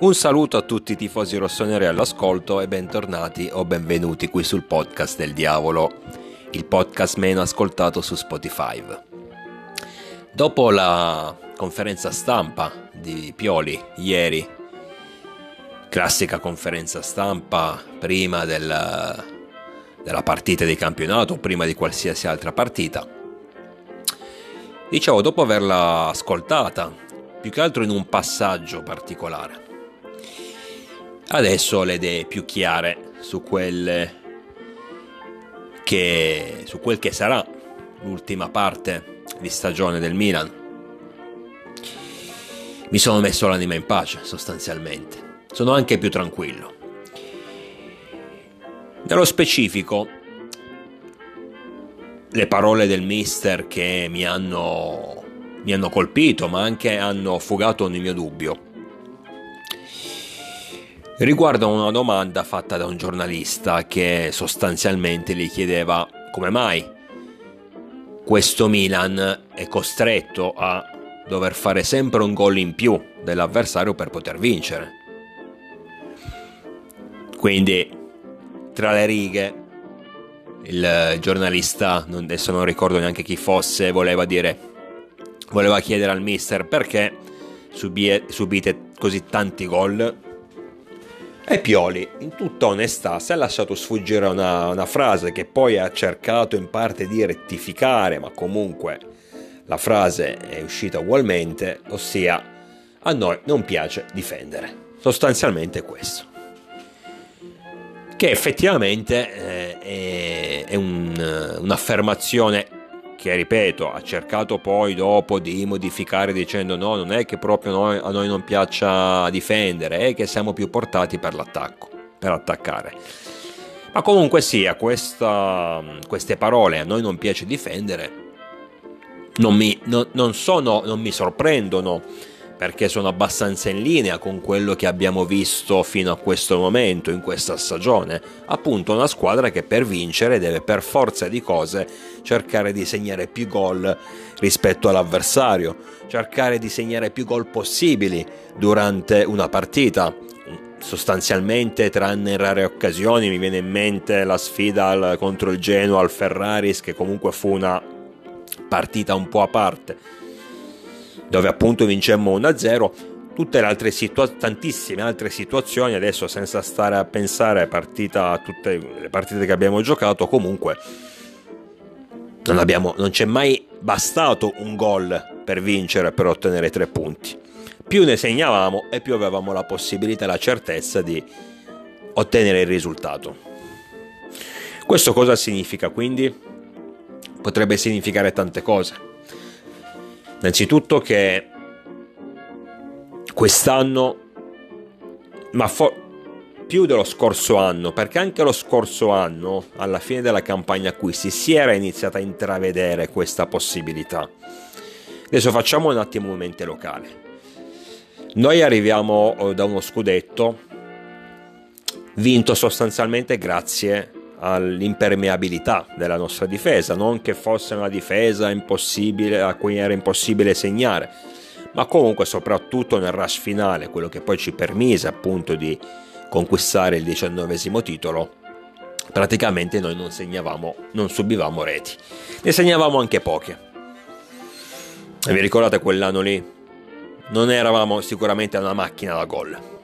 Un saluto a tutti i tifosi rossoneri all'ascolto e bentornati o benvenuti qui sul podcast del diavolo, il podcast meno ascoltato su Spotify. Dopo la conferenza stampa di Pioli ieri, classica conferenza stampa prima del, della partita di campionato, prima di qualsiasi altra partita, dicevo dopo averla ascoltata, più che altro in un passaggio particolare Adesso ho le idee più chiare su quel che, su quel che sarà l'ultima parte di stagione del Milan. Mi sono messo l'anima in pace sostanzialmente. Sono anche più tranquillo. Nello specifico, le parole del mister che mi hanno, mi hanno colpito, ma anche hanno fugato ogni mio dubbio riguarda una domanda fatta da un giornalista che sostanzialmente gli chiedeva come mai questo Milan è costretto a dover fare sempre un gol in più dell'avversario per poter vincere. Quindi, tra le righe, il giornalista, adesso non ricordo neanche chi fosse, voleva dire, voleva chiedere al mister perché subite così tanti gol e Pioli, in tutta onestà, si è lasciato sfuggire una, una frase che poi ha cercato in parte di rettificare, ma comunque la frase è uscita ugualmente, ossia a noi non piace difendere. Sostanzialmente questo. Che effettivamente eh, è, è un, un'affermazione che ripeto ha cercato poi dopo di modificare dicendo no non è che proprio noi, a noi non piaccia difendere è che siamo più portati per l'attacco per attaccare. Ma comunque sia questa, queste parole a noi non piace difendere non mi, no, non sono, non mi sorprendono perché sono abbastanza in linea con quello che abbiamo visto fino a questo momento in questa stagione. Appunto una squadra che per vincere deve per forza di cose cercare di segnare più gol rispetto all'avversario, cercare di segnare più gol possibili durante una partita. Sostanzialmente, tranne in rare occasioni, mi viene in mente la sfida contro il Genoa al Ferraris, che comunque fu una partita un po' a parte dove appunto vincemmo 1-0 tutte le altre situazioni, tantissime altre situazioni, adesso senza stare a pensare partita, a tutte le partite che abbiamo giocato, comunque non, abbiamo, non c'è mai bastato un gol per vincere, per ottenere tre punti. Più ne segnavamo e più avevamo la possibilità e la certezza di ottenere il risultato. Questo cosa significa quindi? Potrebbe significare tante cose Innanzitutto che quest'anno, ma fo- più dello scorso anno, perché anche lo scorso anno, alla fine della campagna acquisti, si era iniziata a intravedere questa possibilità. Adesso facciamo un attimo un mente locale. Noi arriviamo eh, da uno scudetto vinto sostanzialmente grazie all'impermeabilità della nostra difesa, non che fosse una difesa impossibile, a cui era impossibile segnare, ma comunque soprattutto nel rush finale, quello che poi ci permise appunto di conquistare il diciannovesimo titolo, praticamente noi non segnavamo, non subivamo reti, ne segnavamo anche poche. E vi ricordate quell'anno lì? Non eravamo sicuramente una macchina da gol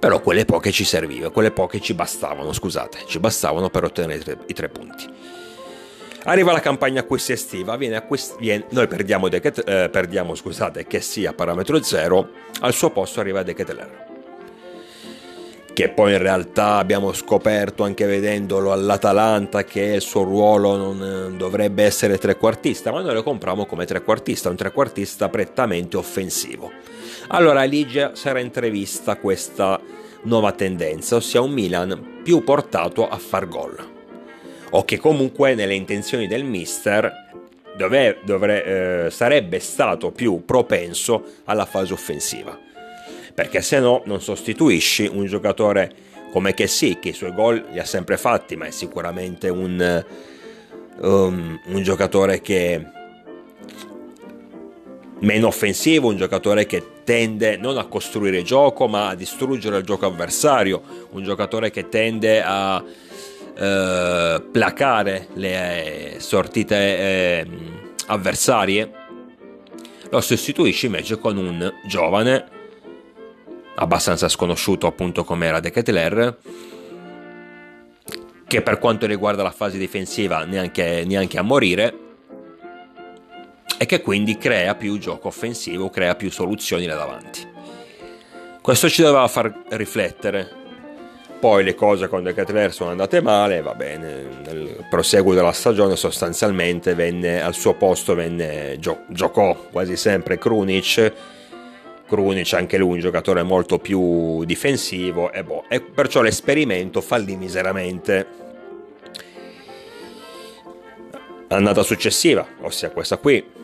però quelle poche ci servivano, quelle poche ci bastavano, scusate, ci bastavano per ottenere i tre, i tre punti. Arriva la campagna acquisti estiva, acquist- viene, noi perdiamo, De Ket- eh, perdiamo scusate, che sia parametro 0, al suo posto arriva De Keteler. Che poi in realtà abbiamo scoperto anche vedendolo all'Atalanta che il suo ruolo non dovrebbe essere trequartista, ma noi lo compriamo come trequartista, un trequartista prettamente offensivo allora Ligia sarà entrevista questa nuova tendenza, ossia un Milan più portato a far gol. O che comunque nelle intenzioni del mister dove, dovre, eh, sarebbe stato più propenso alla fase offensiva. Perché se no non sostituisci un giocatore come che sì, che i suoi gol li ha sempre fatti, ma è sicuramente un, um, un giocatore che meno offensivo, un giocatore che tende non a costruire gioco ma a distruggere il gioco avversario, un giocatore che tende a eh, placare le sortite eh, avversarie, lo sostituisci invece con un giovane, abbastanza sconosciuto appunto come era De Ketelaere, che per quanto riguarda la fase difensiva neanche, neanche a morire, e che quindi crea più gioco offensivo, crea più soluzioni là davanti. Questo ci doveva far riflettere. Poi le cose con De Ketelaere sono andate male, va bene, nel proseguo della stagione sostanzialmente venne, al suo posto venne, gio- giocò quasi sempre Krunic, Krunic anche lui un giocatore molto più difensivo e, boh, e perciò l'esperimento fallì miseramente. Annata successiva, ossia questa qui,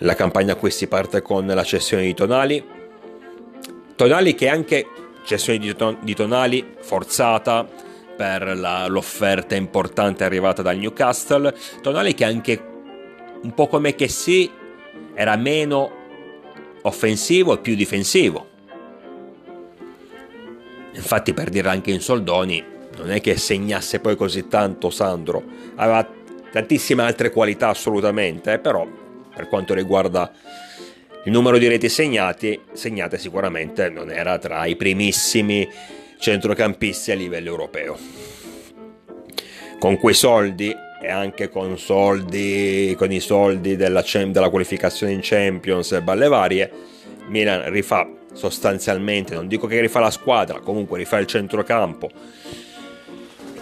la campagna acquisti parte con la cessione di Tonali. Tonali che anche cessione di, ton- di Tonali forzata per la, l'offerta importante arrivata dal Newcastle. Tonali che anche un po' come che sì era meno offensivo e più difensivo. Infatti per dire anche in soldoni non è che segnasse poi così tanto Sandro, aveva tantissime altre qualità assolutamente, eh, però per quanto riguarda il numero di reti segnati, segnate sicuramente non era tra i primissimi centrocampisti a livello europeo. Con quei soldi e anche con soldi con i soldi della, della qualificazione in Champions e balle varie, Milan rifà sostanzialmente, non dico che rifà la squadra, comunque rifà il centrocampo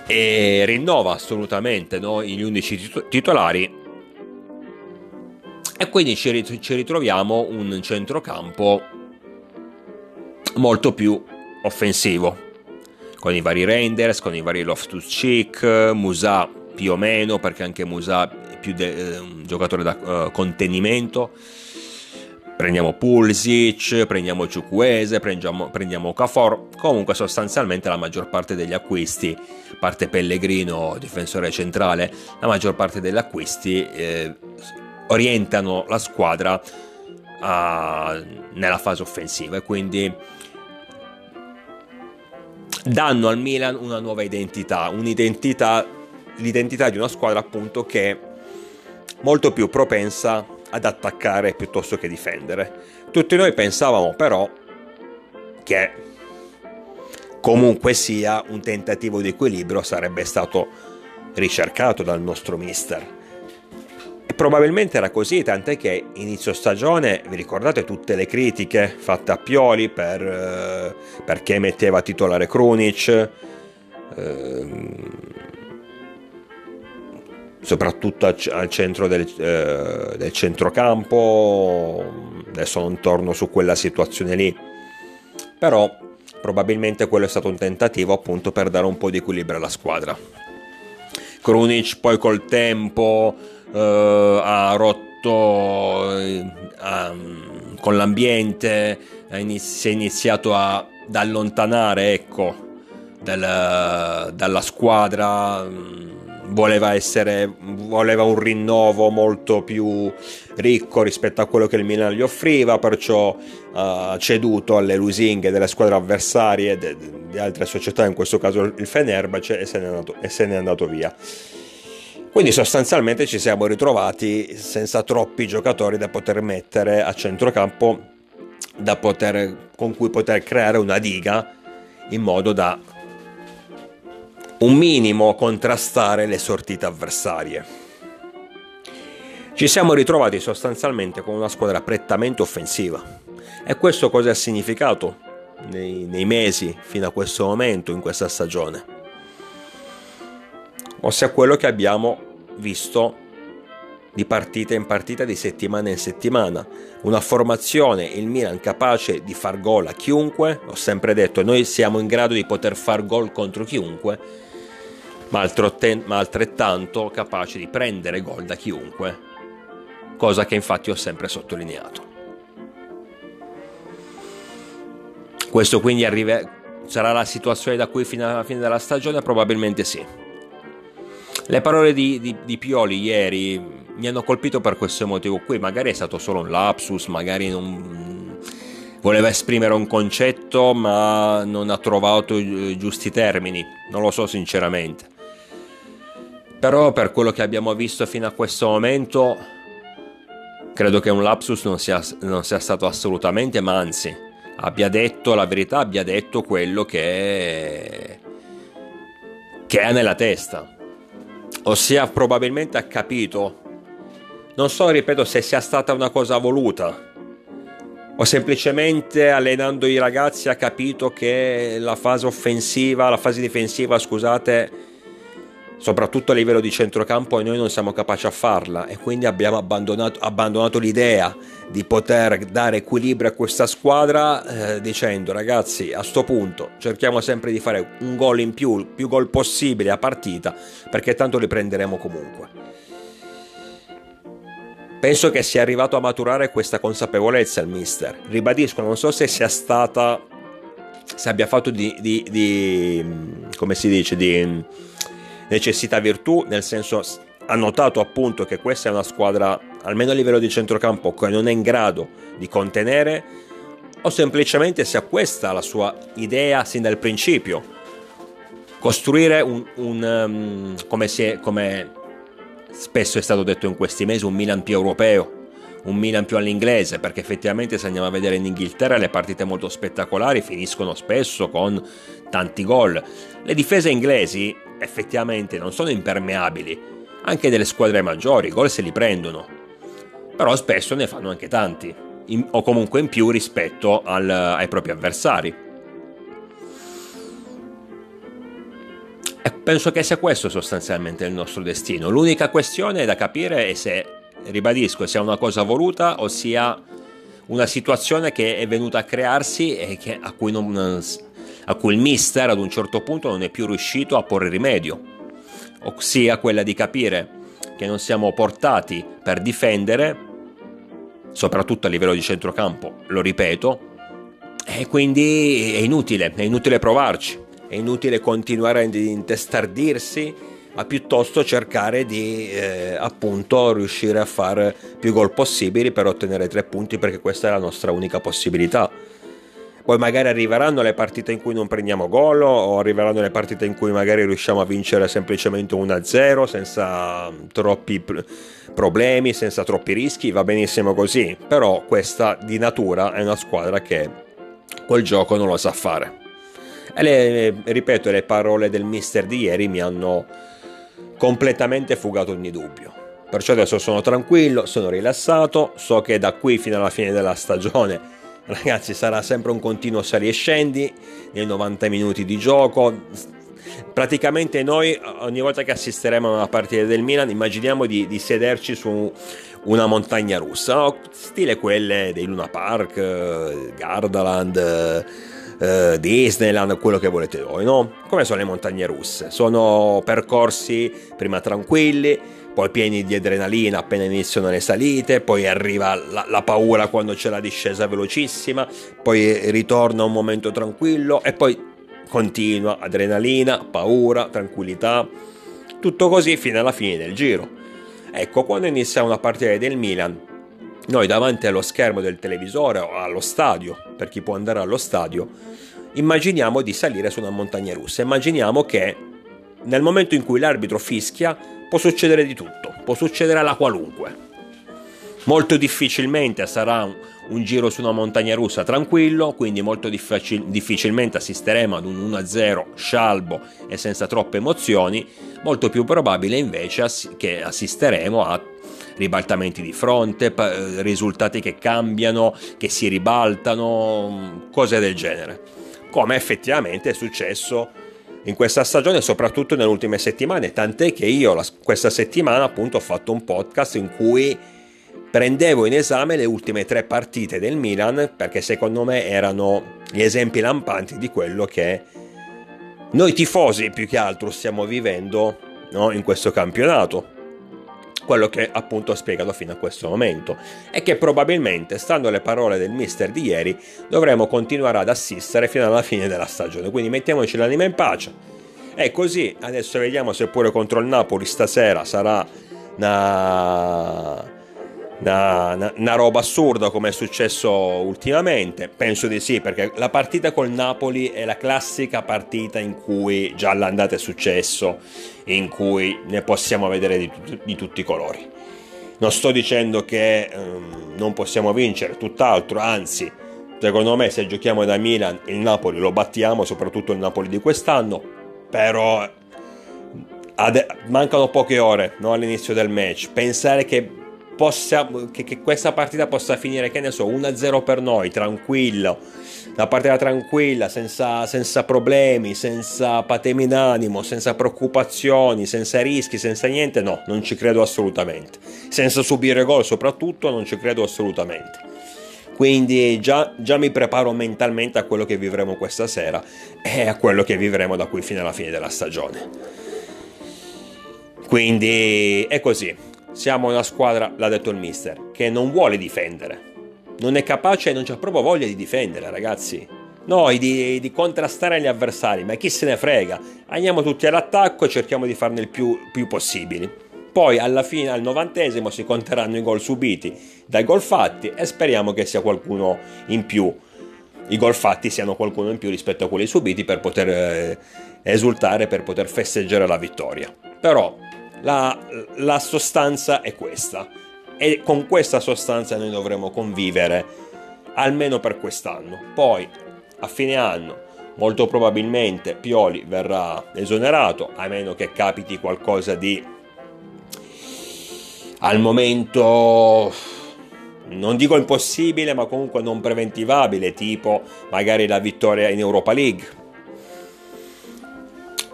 e rinnova assolutamente no, gli 11 titolari e quindi ci, ritroviamo un centrocampo molto più offensivo, con i vari Renders, con i vari Loftus-Cheek, Musa più o meno, perché anche Musa è più de- eh, un giocatore da uh, contenimento. Prendiamo Pulisic, prendiamo Ciucuese, prendiamo, prendiamo Cafor. Comunque sostanzialmente la maggior parte degli acquisti, parte Pellegrino, difensore centrale, la maggior parte degli acquisti eh, orientano la squadra a, nella fase offensiva e quindi danno al Milan una nuova identità, un'identità, l'identità di una squadra appunto che è molto più propensa ad attaccare piuttosto che difendere. Tutti noi pensavamo però che comunque sia un tentativo di equilibrio sarebbe stato ricercato dal nostro mister probabilmente era così, tant'è che inizio stagione, vi ricordate tutte le critiche fatte a Pioli per, eh, perché metteva titolare Krunic, eh, soprattutto al, centro del, eh, del centrocampo, adesso non torno su quella situazione lì, però probabilmente quello è stato un tentativo appunto per dare un po' di equilibrio alla squadra. Krunic poi col tempo eh, ha rotto eh, con l'ambiente, si è iniziato ad allontanare ecco, dal, dalla squadra, mm, voleva, essere, voleva un rinnovo molto più ricco rispetto a quello che il Milan gli offriva, perciò ha uh, ceduto alle lusinghe delle squadre avversarie di altre società, in questo caso il Fenerbahce, e se n'è andato, se n'è andato via. Quindi sostanzialmente ci siamo ritrovati senza troppi giocatori da poter mettere a centrocampo, poter, con cui poter creare una diga in modo da un minimo contrastare le sortite avversarie. Ci siamo ritrovati sostanzialmente con una squadra prettamente offensiva. E questo cosa ha significato nei, nei mesi fino a questo momento, in questa stagione? Ossia quello che abbiamo visto di partita in partita, di settimana in settimana. Una formazione, il Milan capace di far gol a chiunque, ho sempre detto, noi siamo in grado di poter far gol contro chiunque, ma, altrettanto capace di prendere gol da chiunque, cosa che infatti ho sempre sottolineato. Questo quindi arriva, sarà la situazione da qui fino alla fine della stagione? Probabilmente sì Le parole di, di, di, Pioli ieri mi hanno colpito per questo motivo. Qui, magari è stato solo un lapsus, magari non voleva esprimere un concetto ma non ha trovato i giusti termini, non lo so sinceramente. Però per quello che abbiamo visto fino a questo momento credo che un lapsus non sia, non sia stato assolutamente, ma anzi abbia detto la verità, abbia detto quello che, che ha nella testa ossia probabilmente ha capito, non so, ripeto, se sia stata una cosa voluta o semplicemente allenando i ragazzi ha capito che la fase offensiva, la fase difensiva, scusate, soprattutto a livello di centrocampo noi non siamo capaci a farla e quindi abbiamo abbandonato, abbandonato l'idea di poter dare equilibrio a questa squadra eh, dicendo ragazzi a sto punto cerchiamo sempre di fare un gol in più, più gol possibile a partita perché tanto li prenderemo comunque. Penso che sia arrivato a maturare questa consapevolezza il mister. Ribadisco, non so se sia stata, se abbia fatto di, di, di come si dice, di necessità virtù, nel senso ha notato appunto che questa è una squadra, almeno a livello di centrocampo, che non è in grado di contenere, o semplicemente sia questa la sua idea sin dal principio. Costruire un, un um, come, è, come spesso è stato detto in questi mesi, un Milan più europeo, un Milan più all'inglese, perché effettivamente se andiamo a vedere in Inghilterra le partite molto spettacolari finiscono spesso con tanti gol. Le difese inglesi effettivamente non sono impermeabili, anche delle squadre maggiori, i gol se li prendono, però spesso ne fanno anche tanti, in, o comunque in più rispetto al, ai propri avversari. E penso che sia questo sostanzialmente il nostro destino. L'unica questione da capire è se, ribadisco, sia una cosa voluta o sia una situazione che è venuta a crearsi e che, a cui non, a cui il mister ad un certo punto non è più riuscito a porre rimedio, ossia quella di capire che non siamo portati per difendere, soprattutto a livello di centrocampo, lo ripeto, e quindi è inutile, è inutile provarci, è inutile continuare a intestardirsi, ma piuttosto cercare di eh, appunto riuscire a fare più gol possibili per ottenere tre punti perché questa è la nostra unica possibilità poi magari arriveranno le partite in cui non prendiamo gol o arriveranno le partite in cui magari riusciamo a vincere semplicemente 1-0 senza troppi problemi, senza troppi rischi, va benissimo così, però questa di natura è una squadra che quel gioco non lo sa fare. E le, ripeto, le parole del mister di ieri mi hanno completamente fugato ogni dubbio. Perciò adesso sono tranquillo, sono rilassato, so che da qui fino alla fine della stagione ragazzi sarà sempre un continuo sali e scendi nei 90 minuti di gioco praticamente noi ogni volta che assisteremo a una partita del Milan immaginiamo di, di sederci su una montagna russa no? stile quelle dei Luna Park Gardaland eh, Disneyland, quello che volete voi, no? Come sono le montagne russe? Sono percorsi prima tranquilli, poi pieni di adrenalina appena iniziano le salite, poi arriva la, la, paura quando c'è la discesa velocissima, poi ritorna un momento tranquillo e poi continua adrenalina, paura, tranquillità, tutto così fino alla fine del giro. Ecco, quando inizia una partita del Milan, noi davanti allo schermo del televisore o allo stadio, per chi può andare allo stadio, immaginiamo di salire su una montagna russa, immaginiamo che nel momento in cui l'arbitro fischia può succedere di tutto, può succedere alla qualunque. Molto difficilmente sarà un, un giro su una montagna russa tranquillo, quindi molto difficil- difficilmente assisteremo ad un 1-0 scialbo e senza troppe emozioni, molto più probabile invece ass- che assisteremo a ribaltamenti di fronte, pa- risultati che cambiano, che si ribaltano, cose del genere. Come effettivamente è successo in questa stagione, soprattutto nelle ultime settimane, tant'è che io la, questa settimana appunto ho fatto un podcast in cui prendevo in esame le ultime tre partite del Milan perché secondo me erano gli esempi lampanti di quello che noi tifosi più che altro stiamo vivendo no, in questo campionato quello che appunto ho spiegato fino a questo momento e che probabilmente, stando alle parole del mister di ieri, dovremo continuare ad assistere fino alla fine della stagione. Quindi mettiamoci l'anima in pace E così, adesso vediamo se pure contro il Napoli stasera sarà una una, una, roba assurda come è successo ultimamente? Penso di sì, perché la partita col Napoli è la classica partita in cui già l'andata è successo, in cui ne possiamo vedere di, di tutti i colori. Non sto dicendo che um, non possiamo vincere, tutt'altro, anzi, secondo me se giochiamo da Milan il Napoli lo battiamo, soprattutto il Napoli di quest'anno, però ade- mancano poche ore no, all'inizio del match. Pensare che possa, che, che, questa partita possa finire, che ne so, 1-0 per noi, tranquillo, una partita tranquilla, senza, senza problemi, senza patemi d'animo, senza preoccupazioni, senza rischi, senza niente, no, non ci credo assolutamente. Senza subire gol soprattutto, non ci credo assolutamente. Quindi già, già mi preparo mentalmente a quello che vivremo questa sera e a quello che vivremo da qui fino alla fine della stagione. Quindi è così siamo una squadra, l'ha detto il mister, che non vuole difendere. Non è capace e non c'ha proprio voglia di difendere, ragazzi. Noi di, di, contrastare gli avversari, ma chi se ne frega? Andiamo tutti all'attacco e cerchiamo di farne il più, più possibili. Poi alla fine, al novantesimo, si conteranno i gol subiti dai gol fatti e speriamo che sia qualcuno in più. I gol fatti siano qualcuno in più rispetto a quelli subiti per poter eh, esultare, per poter festeggiare la vittoria. Però la, la sostanza è questa e con questa sostanza noi dovremo convivere almeno per quest'anno. Poi a fine anno molto probabilmente Pioli verrà esonerato a meno che capiti qualcosa di al momento non dico impossibile ma comunque non preventivabile tipo magari la vittoria in Europa League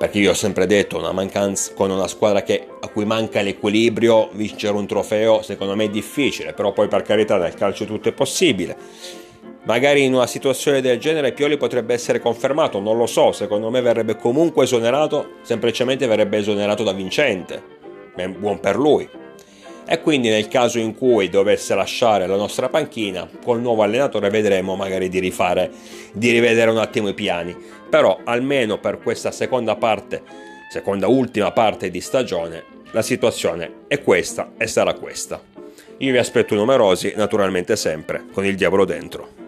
perché io ho sempre detto una mancanza con una squadra che, a cui manca l'equilibrio vincere un trofeo secondo me è difficile però poi per carità nel calcio tutto è possibile. Magari in una situazione del genere Pioli potrebbe essere confermato non lo so secondo me verrebbe comunque esonerato semplicemente verrebbe esonerato da vincente. Buon per lui e quindi nel caso in cui dovesse lasciare la nostra panchina col nuovo allenatore vedremo magari di rifare di rivedere un attimo i piani. Però almeno per questa seconda parte seconda ultima parte di stagione la situazione è questa e sarà questa. Io vi aspetto numerosi naturalmente sempre con il diavolo dentro